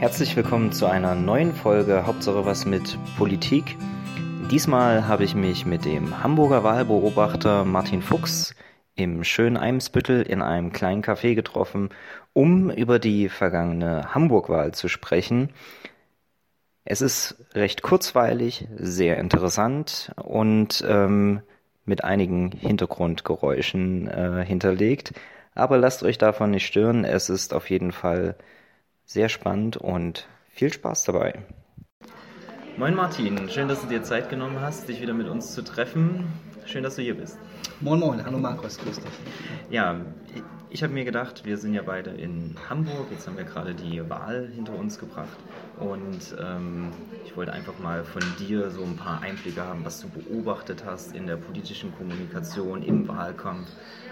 Herzlich willkommen zu einer neuen Folge Hauptsache was mit Politik. Diesmal habe ich mich mit dem Hamburger Wahlbeobachter Martin Fuchs im schönen Eimsbüttel in einem kleinen Café getroffen, um über die vergangene Hamburg-Wahl zu sprechen. Es ist recht kurzweilig, sehr interessant und ähm, mit einigen Hintergrundgeräuschen äh, hinterlegt. Aber lasst euch davon nicht stören, es ist auf jeden Fall sehr spannend und viel Spaß dabei. Moin Martin, schön, dass du dir Zeit genommen hast, dich wieder mit uns zu treffen. Schön, dass du hier bist. Moin Moin, hallo Markus, grüß dich. Ja, ich habe mir gedacht, wir sind ja beide in Hamburg, jetzt haben wir gerade die Wahl hinter uns gebracht und ähm, ich wollte einfach mal von dir so ein paar Einblicke haben, was du beobachtet hast in der politischen Kommunikation, im Wahlkampf,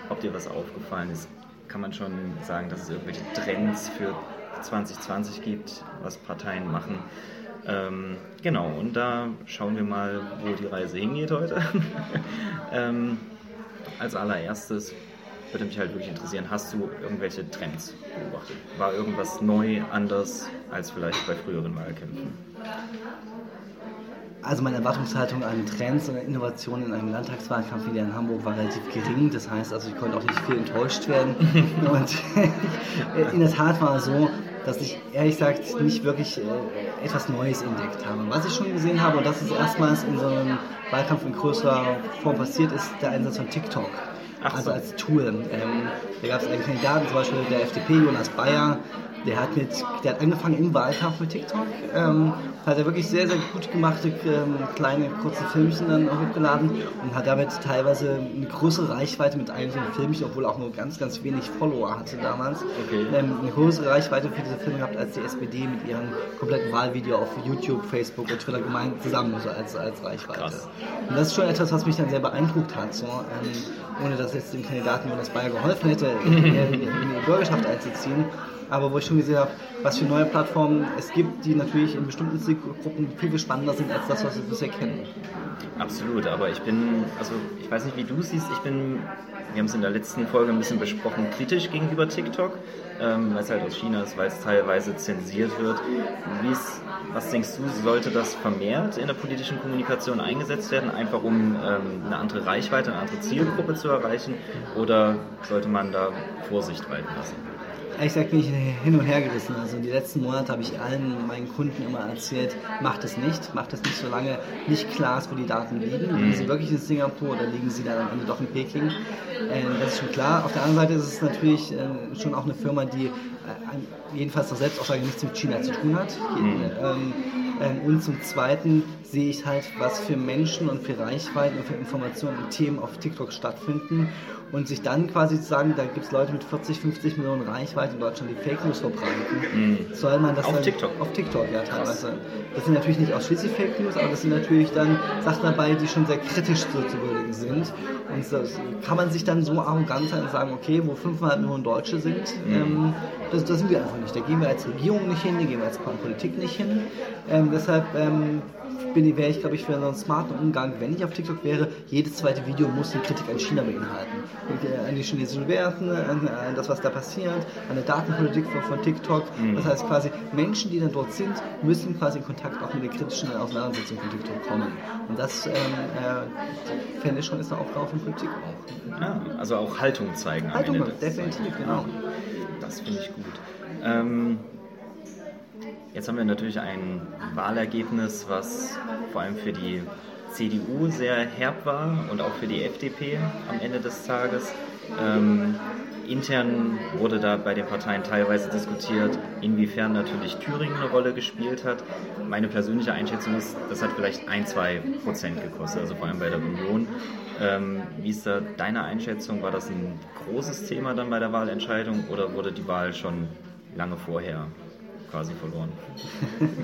ob dir was aufgefallen ist. Kann man schon sagen, dass es irgendwelche Trends für 2020 gibt, was Parteien machen. Ähm, genau, und da schauen wir mal, wo die Reise hingeht heute. ähm, als allererstes würde mich halt wirklich interessieren, hast du irgendwelche Trends beobachtet? War irgendwas neu, anders als vielleicht bei früheren Wahlkämpfen? Also meine Erwartungshaltung an Trends und Innovationen in einem Landtagswahlkampf wie der in Hamburg war relativ gering. Das heißt, also ich konnte auch nicht viel enttäuscht werden. und in der Tat war es so, dass ich ehrlich gesagt nicht wirklich äh, etwas Neues entdeckt habe. Was ich schon gesehen habe, und das ist erstmals in so einem Wahlkampf in größerer Form passiert, ist der Einsatz von TikTok. Ach also als Tool. Ähm, da gab es einen Kandidaten, zum Beispiel der FDP, Jonas Bayer, der hat, mit, der hat angefangen im Wahlkampf mit TikTok, ähm, hat er wirklich sehr, sehr gut gemachte ähm, kleine kurze Filmchen dann hochgeladen und hat damit teilweise eine größere Reichweite mit einem so einem Filmchen, obwohl er auch nur ganz, ganz wenig Follower hatte damals, okay. ähm, eine größere Reichweite für diese Filme gehabt als die SPD mit ihrem kompletten Wahlvideo auf YouTube, Facebook und Twitter gemeint zusammen, so als, als Reichweite. Krass. Und das ist schon etwas, was mich dann sehr beeindruckt hat, so, ähm, ohne dass jetzt dem Kandidaten Jonas Bayer geholfen hätte, in die Bürgerschaft einzuziehen aber wo ich schon gesehen habe, was für neue Plattformen es gibt, die natürlich in bestimmten Zielgruppen viel, viel spannender sind als das, was wir bisher kennen. Absolut, aber ich bin, also ich weiß nicht, wie du siehst, ich bin, wir haben es in der letzten Folge ein bisschen besprochen, kritisch gegenüber TikTok, ähm, weil es halt aus China ist, weil es teilweise zensiert wird. Ist, was denkst du, sollte das vermehrt in der politischen Kommunikation eingesetzt werden, einfach um ähm, eine andere Reichweite, eine andere Zielgruppe zu erreichen, oder sollte man da Vorsicht walten lassen? Ehrlich gesagt bin ich hin und her gerissen. Also die letzten Monate habe ich allen meinen Kunden immer erzählt, macht es nicht, macht es nicht, solange nicht klar ist, wo die Daten liegen. Liegen sie mhm. wirklich in Singapur oder liegen sie dann am Ende doch in Peking? Ähm, das ist schon klar. Auf der anderen Seite ist es natürlich äh, schon auch eine Firma, die äh, jedenfalls nach Selbstaussage nichts mit China zu tun hat. Mhm. Ähm, ähm, und zum Zweiten sehe ich halt, was für Menschen und für Reichweiten und für Informationen und Themen auf TikTok stattfinden und sich dann quasi zu sagen, da gibt es Leute mit 40, 50 Millionen Reichweite in Deutschland, die Fake News verbreiten, mhm. soll man das auf dann, TikTok? Auf TikTok, ja teilweise. Das sind natürlich nicht ausschließlich Fake News, aber das sind natürlich dann Sachen dabei, die schon sehr kritisch zu, zu würdigen sind. Und das kann man sich dann so arrogant sein und sagen, okay, wo 5,5 Millionen Deutsche sind, mhm. ähm, das, das, sind wir einfach nicht. Da gehen wir als Regierung nicht hin, da gehen wir als Politik nicht hin. Ähm, deshalb ähm, bin, wäre ich, glaube ich, für einen smarten Umgang, wenn ich auf TikTok wäre, jedes zweite Video muss eine Kritik an China beinhalten. An die chinesischen Werten, an, an das, was da passiert, an der Datenpolitik von, von TikTok. Mhm. Das heißt quasi, Menschen, die dann dort sind, müssen quasi in Kontakt auch mit der kritischen Auseinandersetzung von TikTok kommen. Und das ähm, äh, fände ich schon ist eine Aufgabe von Politik auch. Ja, also auch Haltung zeigen. Haltung, definitiv, genau. Das finde ich gut. Ähm, Jetzt haben wir natürlich ein Wahlergebnis, was vor allem für die CDU sehr herb war und auch für die FDP am Ende des Tages. Ähm, intern wurde da bei den Parteien teilweise diskutiert, inwiefern natürlich Thüringen eine Rolle gespielt hat. Meine persönliche Einschätzung ist, das hat vielleicht ein, zwei Prozent gekostet, also vor allem bei der Union. Ähm, wie ist da deine Einschätzung? War das ein großes Thema dann bei der Wahlentscheidung oder wurde die Wahl schon lange vorher quasi verloren.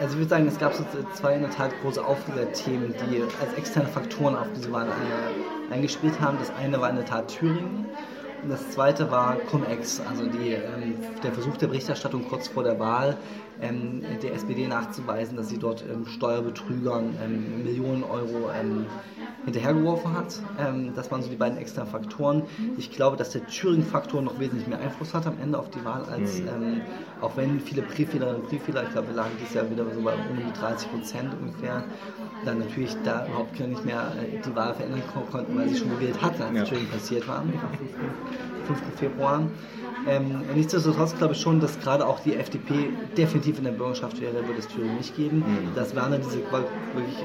Also ich würde sagen, es gab so zwei in der Tat große Aufregerthemen, die als externe Faktoren auf diese Wahl eingespielt haben. Das eine war in der Tat Thüringen und das zweite war Cum-Ex, also die, ähm, der Versuch der Berichterstattung kurz vor der Wahl ähm, der SPD nachzuweisen, dass sie dort ähm, Steuerbetrügern ähm, Millionen Euro ähm, hinterhergeworfen hat. Ähm, das waren so die beiden externen Faktoren. Ich glaube, dass der Thüringen-Faktor noch wesentlich mehr Einfluss hat am Ende auf die Wahl, als mhm. ähm, auch wenn viele Brieffehlerinnen und Brieffehler, ich glaube, wir lagen dieses Jahr wieder so bei um die 30 Prozent ungefähr, dann natürlich da überhaupt nicht mehr äh, die Wahl verändern konnten, weil sie schon gewählt hatten, als ja. Thüringen passiert war, am 5. Februar. Ähm, nichtsdestotrotz glaube ich schon, dass gerade auch die FDP definitiv in der Bürgerschaft wäre, würde es Thüringen nicht geben. Mhm. Das Werner diese, wirklich,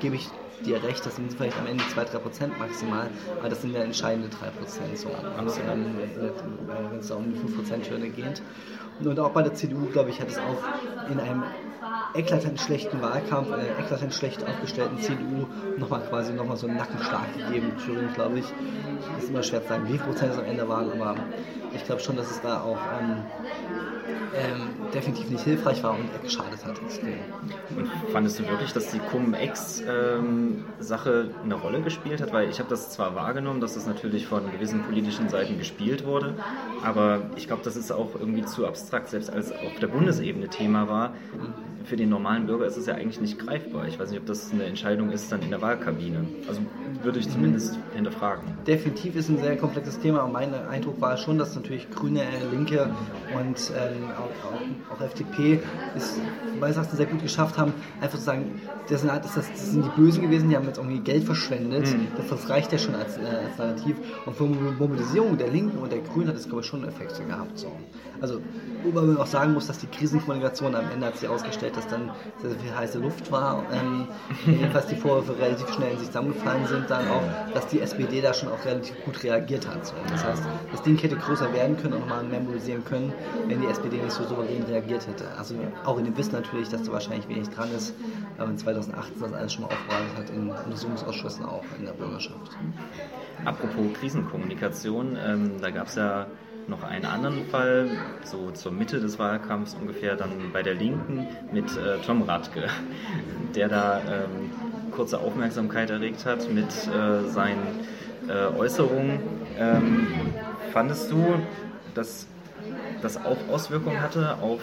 gebe ich dir recht, das sind vielleicht am Ende 2-3 Prozent maximal, aber das sind ja entscheidende 3 Prozent, so, also, wenn es um die 5 Prozent Hürde geht. Und auch bei der CDU, glaube ich, hat es auch in einem eklatant schlechten Wahlkampf, einer eklatant schlecht aufgestellten CDU nochmal quasi nochmal so einen Nackenschlag gegeben. Thüringen, glaube ich, ist immer schwer zu sagen, wie Prozent es am Ende waren, aber ich glaube schon, dass es da auch ähm, ähm, definitiv nicht hilfreich war und geschadet hat. Und fandest du wirklich, dass die Cum-Ex-Sache ähm, eine Rolle gespielt hat? Weil ich habe das zwar wahrgenommen, dass das natürlich von gewissen politischen Seiten gespielt wurde, aber ich glaube, das ist auch irgendwie zu abstrakt, selbst als auf der Bundesebene Thema war. Für den normalen Bürger ist es ja eigentlich nicht greifbar. Ich weiß nicht, ob das eine Entscheidung ist dann in der Wahlkabine. Also würde ich zumindest hinterfragen. Definitiv ist ein sehr komplexes Thema und mein Eindruck war schon, dass natürlich Grüne, Linke und ähm, auch, auch, FDP es meines Erachtens sehr gut geschafft haben, einfach zu sagen, das sind, das, das sind die Bösen gewesen, die haben jetzt irgendwie Geld verschwendet. Mhm. Das, das, reicht ja schon als, äh, als Narrativ. Und für Mobilisierung der Linken und der Grünen hat es, glaube ich, schon Effekte gehabt. So. Also, wobei man auch sagen muss, dass die Krisenkommunikation am Ende hat sich ausgestellt, dass dann sehr viel heiße Luft war. Ähm, jedenfalls die Vorwürfe relativ schnell in sich zusammengefallen sind, dann auch, dass die SPD da schon auch relativ gut reagiert hat. Das heißt, das Ding hätte größer werden können und nochmal mehr mobilisieren können, wenn die SPD nicht so souverän reagiert hätte. Also auch in dem Wissen natürlich, dass da wahrscheinlich wenig dran ist, weil man 2018 das alles schon mal aufbereitet hat in Untersuchungsausschüssen auch in der Bürgerschaft. Apropos Krisenkommunikation, ähm, da gab es ja noch einen anderen Fall, so zur Mitte des Wahlkampfs ungefähr, dann bei der Linken mit äh, Tom Radke, der da ähm, kurze Aufmerksamkeit erregt hat mit äh, seinen äh, Äußerungen. Ähm, fandest du, dass das auch Auswirkungen hatte auf,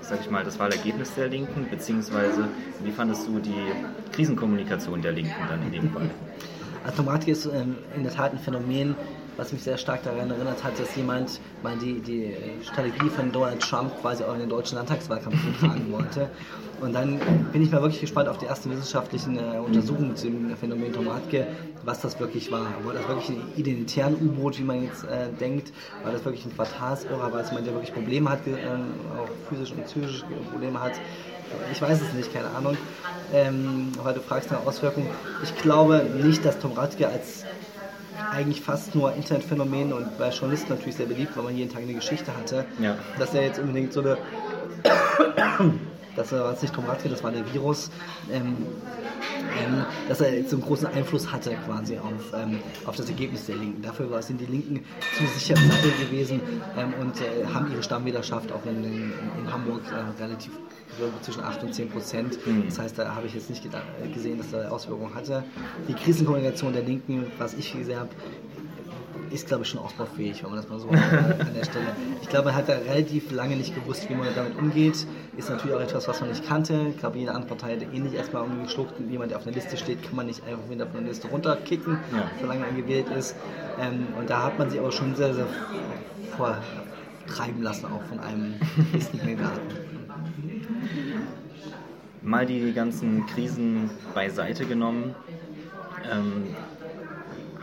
sag ich mal, das Wahlergebnis der Linken, beziehungsweise wie fandest du die Krisenkommunikation der Linken dann in dem Fall? Automatik ist ähm, in der Tat ein Phänomen, was mich sehr stark daran erinnert hat, dass jemand mal die, die Strategie von Donald Trump quasi auch in den deutschen Landtagswahlkampf tragen wollte. Und dann bin ich mal wirklich gespannt auf die ersten wissenschaftlichen äh, Untersuchungen zu dem Phänomen Tomatke, was das wirklich war. War das wirklich ein identitären U-Boot, wie man jetzt äh, denkt? War das wirklich ein Quartalsirrer? War es jemand, der wirklich Probleme hat, äh, auch physisch und psychisch Probleme hat? Ich weiß es nicht, keine Ahnung. Ähm, weil du fragst nach Auswirkungen. Ich glaube nicht, dass Tom Radke als eigentlich fast nur Internetphänomen und bei Journalisten natürlich sehr beliebt, weil man jeden Tag eine Geschichte hatte, ja. dass er jetzt unbedingt so eine das war nicht Tom Radke, das war der Virus, ähm, ähm, dass er jetzt so einen großen Einfluss hatte quasi auf, ähm, auf das Ergebnis der Linken. Dafür sind die Linken zu sicher im Sattel gewesen ähm, und äh, haben ihre Stammwählerschaft auch in, in, in Hamburg äh, relativ zwischen 8 und 10 Prozent. Mhm. Das heißt, da habe ich jetzt nicht gesehen, dass er Auswirkungen hatte. Die Krisenkommunikation der Linken, was ich gesehen habe, ist, glaube ich, schon ausbaufähig, wenn man das mal so an der Stelle. Ich glaube, man hat da relativ lange nicht gewusst, wie man damit umgeht. Ist natürlich auch etwas, was man nicht kannte. Ich glaube, jede andere Partei hätte ähnlich eh erstmal umgeschluckt. Jemand, der auf einer Liste steht, kann man nicht einfach wieder von der Liste runterkicken, ja. solange er gewählt ist. Ähm, und da hat man sich aber schon sehr, sehr vortreiben lassen, auch von einem Listenkandidaten. Mal die ganzen Krisen beiseite genommen. Ähm,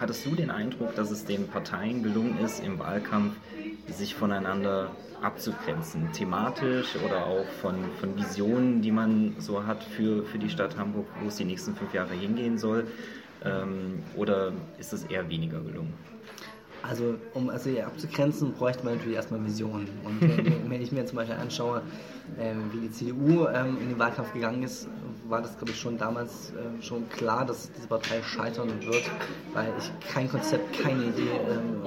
hattest du den Eindruck, dass es den Parteien gelungen ist, im Wahlkampf sich voneinander abzugrenzen, thematisch oder auch von, von Visionen, die man so hat für, für die Stadt Hamburg, wo es die nächsten fünf Jahre hingehen soll? Ähm, oder ist es eher weniger gelungen? Also um also abzugrenzen, bräuchte man natürlich erstmal Visionen. Und äh, wenn ich mir zum Beispiel anschaue, ähm, wie die CDU ähm, in den Wahlkampf gegangen ist, war das, glaube ich, schon damals äh, schon klar, dass diese Partei scheitern wird, weil ich kein Konzept, keine Idee ähm,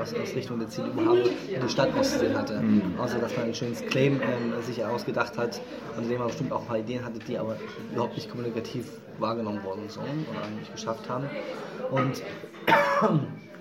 aus, aus, Richtung der CDU habe, wie die Stadt auszusehen hatte. Mhm. Außer, dass man ein schönes Claim ähm, sich ausgedacht hat und dem man bestimmt auch ein paar Ideen hatte, die aber überhaupt nicht kommunikativ wahrgenommen worden sind oder nicht geschafft haben. Und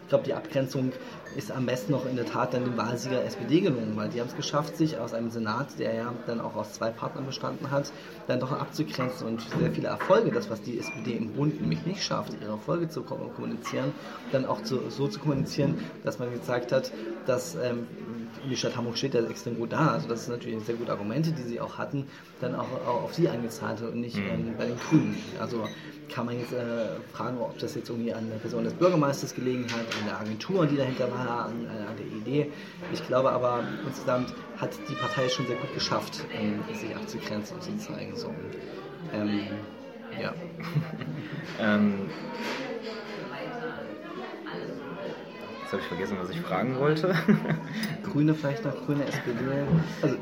Ich glaube, die Abgrenzung ist am besten noch in der Tat dann dem Wahlsieger SPD gelungen, weil die haben es geschafft, sich aus einem Senat, der ja dann auch aus zwei Partnern bestanden hat, dann doch abzugrenzen und sehr viele Erfolge, das was die SPD im Bund nämlich nicht schafft, ihre Erfolge zu kommunizieren, dann auch zu, so zu kommunizieren, dass man gezeigt hat, dass ähm, die Stadt Hamburg steht ja extrem gut da, also das sind natürlich sehr gute Argumente, die sie auch hatten, dann auch, auch auf sie eingezahlt hat und nicht mhm. ähm, bei den Grünen. Also kann man jetzt äh, fragen, ob das jetzt irgendwie an der Person des Bürgermeisters gelegen hat, an der Agentur, die dahinter war, an, äh, an der Idee. Ich glaube aber insgesamt hat die Partei schon sehr gut geschafft, ähm, sich abzugrenzen und zu zeigen. So. Ähm, ja. ähm, jetzt habe ich vergessen, was ich fragen wollte. Grüne vielleicht noch, Grüne SPD. Also,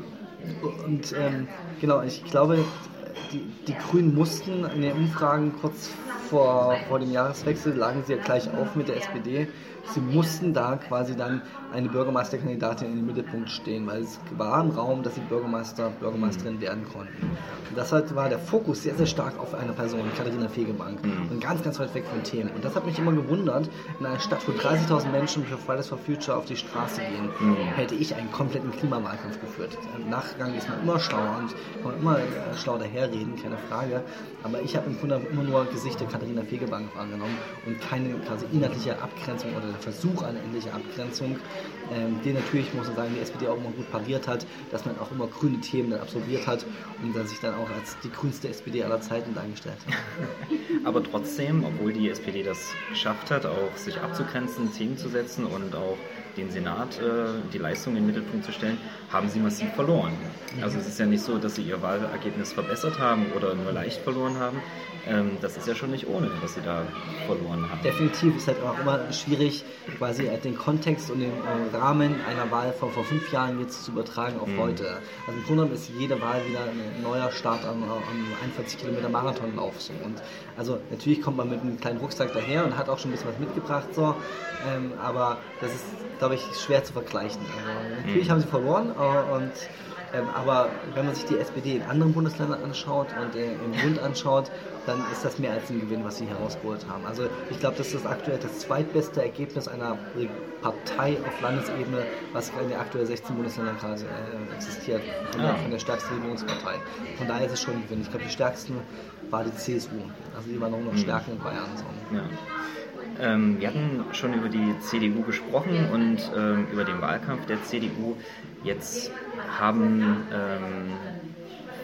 und ähm, genau, ich glaube, die, die Grünen mussten in den Umfragen kurz vor, vor dem Jahreswechsel, lagen sie ja gleich auf mit der SPD. Sie mussten da quasi dann eine Bürgermeisterkandidatin in den Mittelpunkt stehen, weil es war im Raum, dass sie Bürgermeister, Bürgermeisterin werden konnten. Und das war der Fokus sehr, sehr stark auf eine Person, Katharina Fegebank. Mhm. Und ganz, ganz weit weg von Themen. Und das hat mich immer gewundert, in einer Stadt, wo 30.000 Menschen für Fridays for Future auf die Straße gehen, mhm. hätte ich einen kompletten Klimawahlkampf geführt. Im Nachgang ist man immer schlauer und kann man immer äh, schlau daherreden, keine Frage. Aber ich habe im Grunde immer nur Gesichter Katharina Fegebank wahrgenommen und keine quasi inhaltliche Abgrenzung oder der Versuch einer ähnlichen Abgrenzung ähm, den natürlich, muss man sagen, die SPD auch immer gut pariert hat, dass man auch immer grüne Themen dann absorbiert hat und dann sich dann auch als die grünste SPD aller Zeiten dargestellt hat. Aber trotzdem, obwohl die SPD das geschafft hat, auch sich abzugrenzen, Themen zu setzen und auch den Senat äh, die Leistung in den Mittelpunkt zu stellen, haben sie massiv verloren. Also es ist ja nicht so, dass sie ihr Wahlergebnis verbessert haben oder nur leicht verloren haben. Ähm, das ist ja schon nicht ohne, dass sie da verloren haben. Definitiv ist halt auch immer schwierig, quasi den Kontext und den äh, Rahmen einer Wahl von vor fünf Jahren jetzt zu übertragen auf mhm. heute. Also im Grunde genommen ist jede Wahl wieder ein neuer Start am, am 41 Kilometer Marathonlauf. So. Und also natürlich kommt man mit einem kleinen Rucksack daher und hat auch schon ein bisschen was mitgebracht, so. Ähm, aber das ist, glaube ich, schwer zu vergleichen. Also, natürlich mhm. haben sie verloren und ähm, aber wenn man sich die SPD in anderen Bundesländern anschaut und äh, im Bund anschaut, dann ist das mehr als ein Gewinn, was sie herausgeholt haben. Also ich glaube, das ist aktuell das zweitbeste Ergebnis einer Partei auf Landesebene, was in den aktuell 16 Bundesländern gerade äh, existiert, von, ja. der, von der stärksten Regierungspartei. Von daher ist es schon ein Gewinn. Ich glaube, die stärksten war die CSU. Also die war noch, noch mhm. stärker in Bayern. So. Ja. Ähm, wir hatten schon über die CDU gesprochen und ähm, über den Wahlkampf der CDU. Jetzt haben ähm,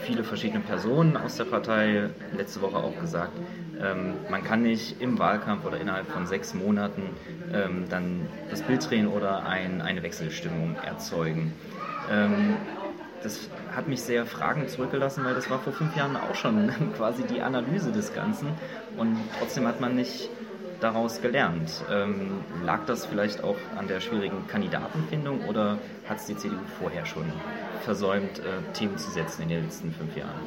viele verschiedene Personen aus der Partei letzte Woche auch gesagt, ähm, man kann nicht im Wahlkampf oder innerhalb von sechs Monaten ähm, dann das Bild drehen oder ein, eine Wechselstimmung erzeugen. Ähm, das hat mich sehr fragend zurückgelassen, weil das war vor fünf Jahren auch schon quasi die Analyse des Ganzen und trotzdem hat man nicht daraus gelernt? Ähm, lag das vielleicht auch an der schwierigen Kandidatenfindung oder hat es die CDU vorher schon versäumt, äh, Themen zu setzen in den letzten fünf Jahren?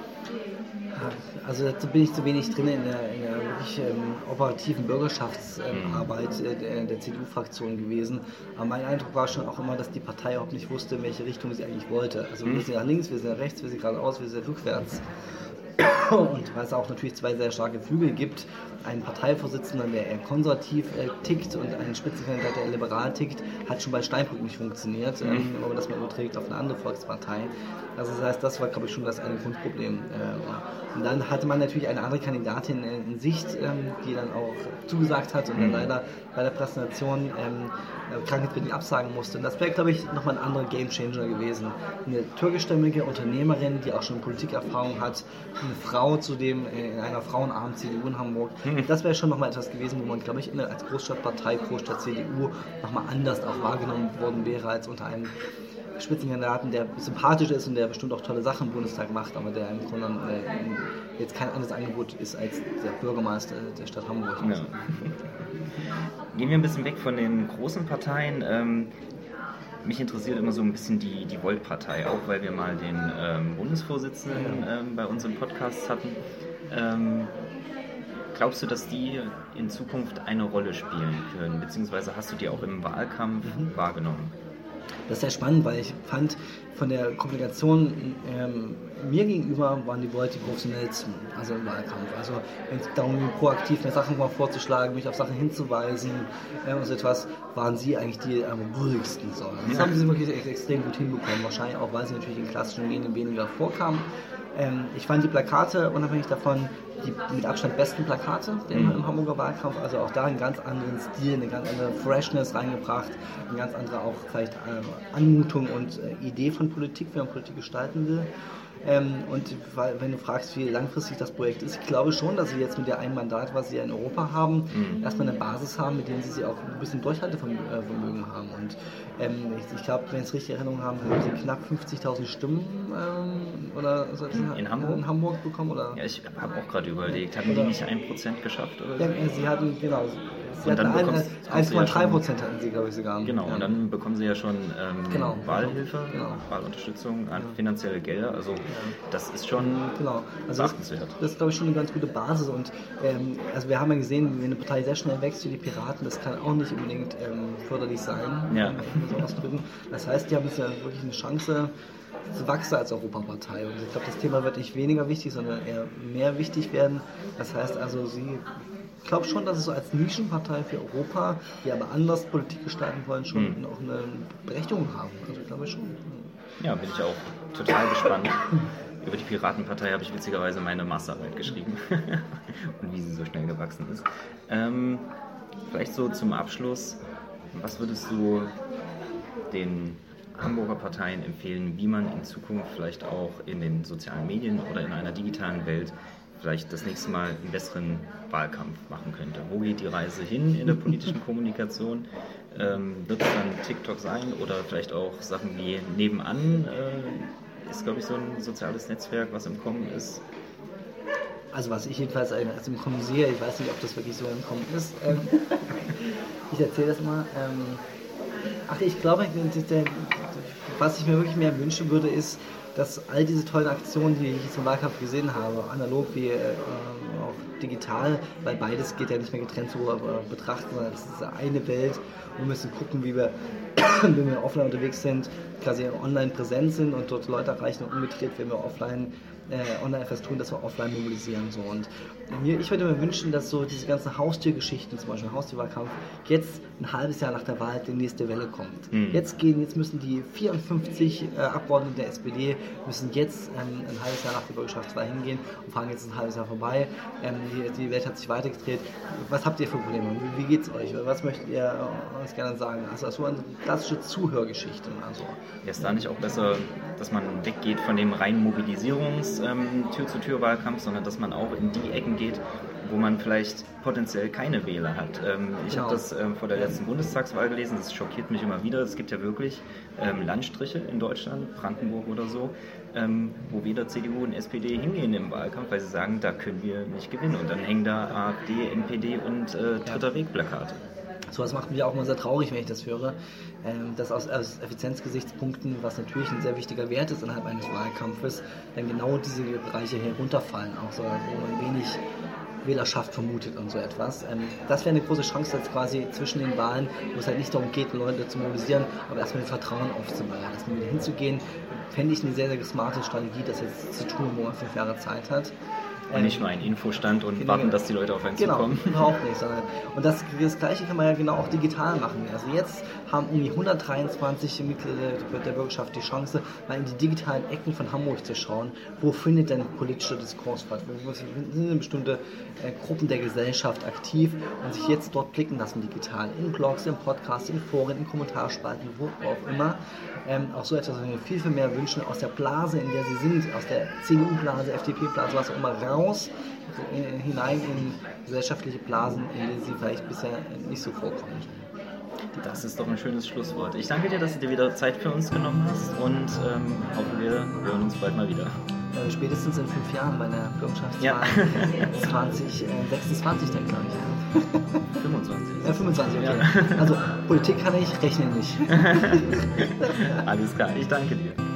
Also dazu bin ich zu wenig drin in der, in der wirklich ähm, operativen Bürgerschaftsarbeit ähm, mhm. der, der CDU-Fraktion gewesen. Aber mein Eindruck war schon auch immer, dass die Partei auch nicht wusste, in welche Richtung sie eigentlich wollte. Also wir mhm. sind nach links, wir sind nach rechts, wir sind geradeaus, wir sind rückwärts. Und weil es auch natürlich zwei sehr starke Flügel gibt, einen Parteivorsitzenden, der eher konservativ äh, tickt und einen Spitzenkandidat, der liberal tickt, hat schon bei Steinbrück nicht funktioniert, ähm, mhm. wenn man das mal überträgt auf eine andere Volkspartei. Also das heißt, das war, glaube ich, schon das eine Grundproblem. Äh, und dann hatte man natürlich eine andere Kandidatin in Sicht, ähm, die dann auch zugesagt hat und dann mhm. leider bei der Präsentation ähm, krankheitsbedingt absagen musste. Und das wäre, glaube ich, nochmal ein anderer Gamechanger gewesen. Eine türkischstämmige Unternehmerin, die auch schon Politikerfahrung hat, eine Frau zudem in einer frauenarmen CDU in Hamburg. Mhm. Das wäre schon nochmal etwas gewesen, wo man, glaube ich, als Großstadtpartei, Großstadt CDU nochmal anders auch wahrgenommen worden wäre als unter einem Spitzenkandidaten, der sympathisch ist und der bestimmt auch tolle Sachen im Bundestag macht, aber der im Grunde äh, jetzt kein anderes Angebot ist als der Bürgermeister der Stadt Hamburg. Ja. Gehen wir ein bisschen weg von den großen Parteien. Ähm, mich interessiert immer so ein bisschen die, die Volt-Partei, auch weil wir mal den ähm, Bundesvorsitzenden ähm, bei uns im Podcast hatten. Glaubst du, dass die in Zukunft eine Rolle spielen können? Beziehungsweise hast du die auch im Wahlkampf mhm. wahrgenommen? Das ist sehr spannend, weil ich fand, von der Kommunikation ähm, mir gegenüber waren die Leute die professionellsten, also im Wahlkampf. Also wenn es darum ging, proaktiv mir Sachen mal vorzuschlagen, mich auf Sachen hinzuweisen äh, und so etwas, waren sie eigentlich die ähm, ruhigsten. So. Das haben sie wirklich extrem gut hinbekommen. Wahrscheinlich auch, weil sie natürlich in klassischen Medien weniger vorkamen. Ähm, ich fand die Plakate, unabhängig davon, die mit Abstand besten Plakate im, im Hamburger Wahlkampf. Also auch da einen ganz anderen Stil, eine ganz andere Freshness reingebracht, eine ganz andere auch vielleicht äh, Anmutung und äh, Idee von Politik, wie man Politik gestalten will. Ähm, und weil, wenn du fragst, wie langfristig das Projekt ist, ich glaube schon, dass sie jetzt mit der einen Mandat, was sie ja in Europa haben, mhm. erstmal eine Basis haben, mit der sie sich auch ein bisschen Durchhaltevermögen haben. Und ähm, ich, ich glaube, wenn ich es richtig Erinnerung habe, haben sie knapp 50.000 Stimmen ähm, oder so in, in, Hamburg? in Hamburg bekommen. Oder? Ja, ich habe auch gerade überlegt, haben die nicht ein Prozent geschafft? Oder so? Ja, sie hatten, genau, Sie hatten 1,3 Prozent hatten sie, glaube ich, sogar. Genau, ja. und dann bekommen sie ja schon ähm, genau. Wahlhilfe, genau. Wahlunterstützung, ja. finanzielle Gelder. Also das ist schon genau. also. Das, das ist, glaube ich, schon eine ganz gute Basis. Und ähm, also wir haben ja gesehen, wenn eine Partei sehr schnell wächst wie die Piraten, das kann auch nicht unbedingt ähm, förderlich sein. Ja. So ausdrücken. Das heißt, die haben jetzt ja wirklich eine Chance, zu wachsen als Europapartei. Und ich glaube, das Thema wird nicht weniger wichtig, sondern eher mehr wichtig werden. Das heißt also, sie ich glaube schon, dass es so als Nischenpartei für Europa, die aber anders Politik gestalten wollen, schon mhm. auch eine Berechtigung haben. Also ich glaube schon. Ja, bin ich auch total gespannt. Über die Piratenpartei habe ich witzigerweise meine Masterarbeit geschrieben und wie sie so schnell gewachsen ist. Ähm, vielleicht so zum Abschluss, was würdest du den Hamburger Parteien empfehlen, wie man in Zukunft vielleicht auch in den sozialen Medien oder in einer digitalen Welt vielleicht das nächste Mal einen besseren Wahlkampf machen könnte. Wo geht die Reise hin in der politischen Kommunikation? Ähm, wird es dann TikTok sein oder vielleicht auch Sachen wie nebenan? Äh, ist, glaube ich, so ein soziales Netzwerk, was im Kommen ist. Also was ich jedenfalls als im Kommen sehe, ich weiß nicht, ob das wirklich so im Kommen ist. Ähm, ich erzähle das mal. Ähm, ach, ich glaube, was ich mir wirklich mehr wünschen würde, ist, dass all diese tollen Aktionen, die ich zum Wahlkampf gesehen habe, analog wie äh, auch digital, weil beides geht ja nicht mehr getrennt zu äh, betrachten, sondern es ist eine Welt. Wir müssen gucken, wie wir, wenn wir offline unterwegs sind, quasi online präsent sind und dort Leute erreichen und umgedreht, wenn wir offline äh, online etwas tun, dass wir offline mobilisieren. So. Und mir, ich würde mir wünschen, dass so diese ganzen Haustiergeschichten, zum Beispiel Haustierwahlkampf, jetzt ein halbes Jahr nach der Wahl die nächste Welle kommt. Mhm. Jetzt gehen, jetzt müssen die 54 äh, Abgeordneten der SPD müssen jetzt ähm, ein halbes Jahr nach der Bürgerschaftswahl hingehen und fragen, jetzt ist ein halbes Jahr vorbei. Ähm, die, die, Welt hat sich weitergedreht. Was habt ihr für Probleme? Wie, wie es euch? Was möchtet ihr uns gerne sagen? Also so eine klassische Zuhörgeschichte. Also. Ist da nicht auch besser, dass man weggeht von dem reinen Mobilisierungs- ähm, Tür-zu-Tür-Wahlkampf, sondern dass man auch in die Ecken geht, wo man vielleicht potenziell keine Wähler hat. Ähm, ich genau. habe das ähm, vor der letzten Bundestagswahl gelesen, das schockiert mich immer wieder. Es gibt ja wirklich ähm, Landstriche in Deutschland, Brandenburg oder so, ähm, wo weder CDU und SPD hingehen im Wahlkampf, weil sie sagen, da können wir nicht gewinnen. Und dann hängen da AfD, NPD und äh, Dritter Weg Plakate. Sowas macht mich auch immer sehr traurig, wenn ich das höre. Ähm, dass aus, aus Effizienzgesichtspunkten, was natürlich ein sehr wichtiger Wert ist innerhalb eines Wahlkampfes, dann genau diese Bereiche herunterfallen, auch so, wo man wenig Wählerschaft vermutet und so etwas. Ähm, das wäre eine große Chance jetzt quasi zwischen den Wahlen, wo es halt nicht darum geht, Leute zu mobilisieren, aber erstmal Vertrauen aufzubauen. Erstmal wieder hinzugehen, fände ich eine sehr, sehr smarte Strategie, das jetzt zu tun, wo man fünf Jahre Zeit hat. Und nicht nur ein Infostand und genau, warten, dass die Leute auf einen genau, zukommen. Genau, überhaupt nicht. Und das, das Gleiche kann man ja genau auch digital machen. Also jetzt haben um die 123 Mitglieder der Bürgerschaft die Chance, mal in die digitalen Ecken von Hamburg zu schauen, wo findet denn politischer Diskurs statt, wo sind denn bestimmte äh, Gruppen der Gesellschaft aktiv und sich jetzt dort blicken lassen digital, in Blogs, in Podcasts, in Foren, in Kommentarspalten, wo auch immer. Ähm, auch so etwas, was wir viel, viel mehr wünschen, aus der Blase, in der sie sind, aus der CDU-Blase, FDP-Blase, was auch immer, raus, äh, hinein in gesellschaftliche Blasen, in denen sie vielleicht bisher nicht so vorkommen. Das ist doch ein schönes Schlusswort. Ich danke dir, dass du dir wieder Zeit für uns genommen hast und ähm, hoffe, wir hören uns bald mal wieder. Äh, spätestens in fünf Jahren bei der Bürgerschaftswahl ja. 2026, äh, denke ich. 25. Ja, 25, okay. Ja. Also Politik kann ich, rechnen nicht. Alles klar, ich danke dir.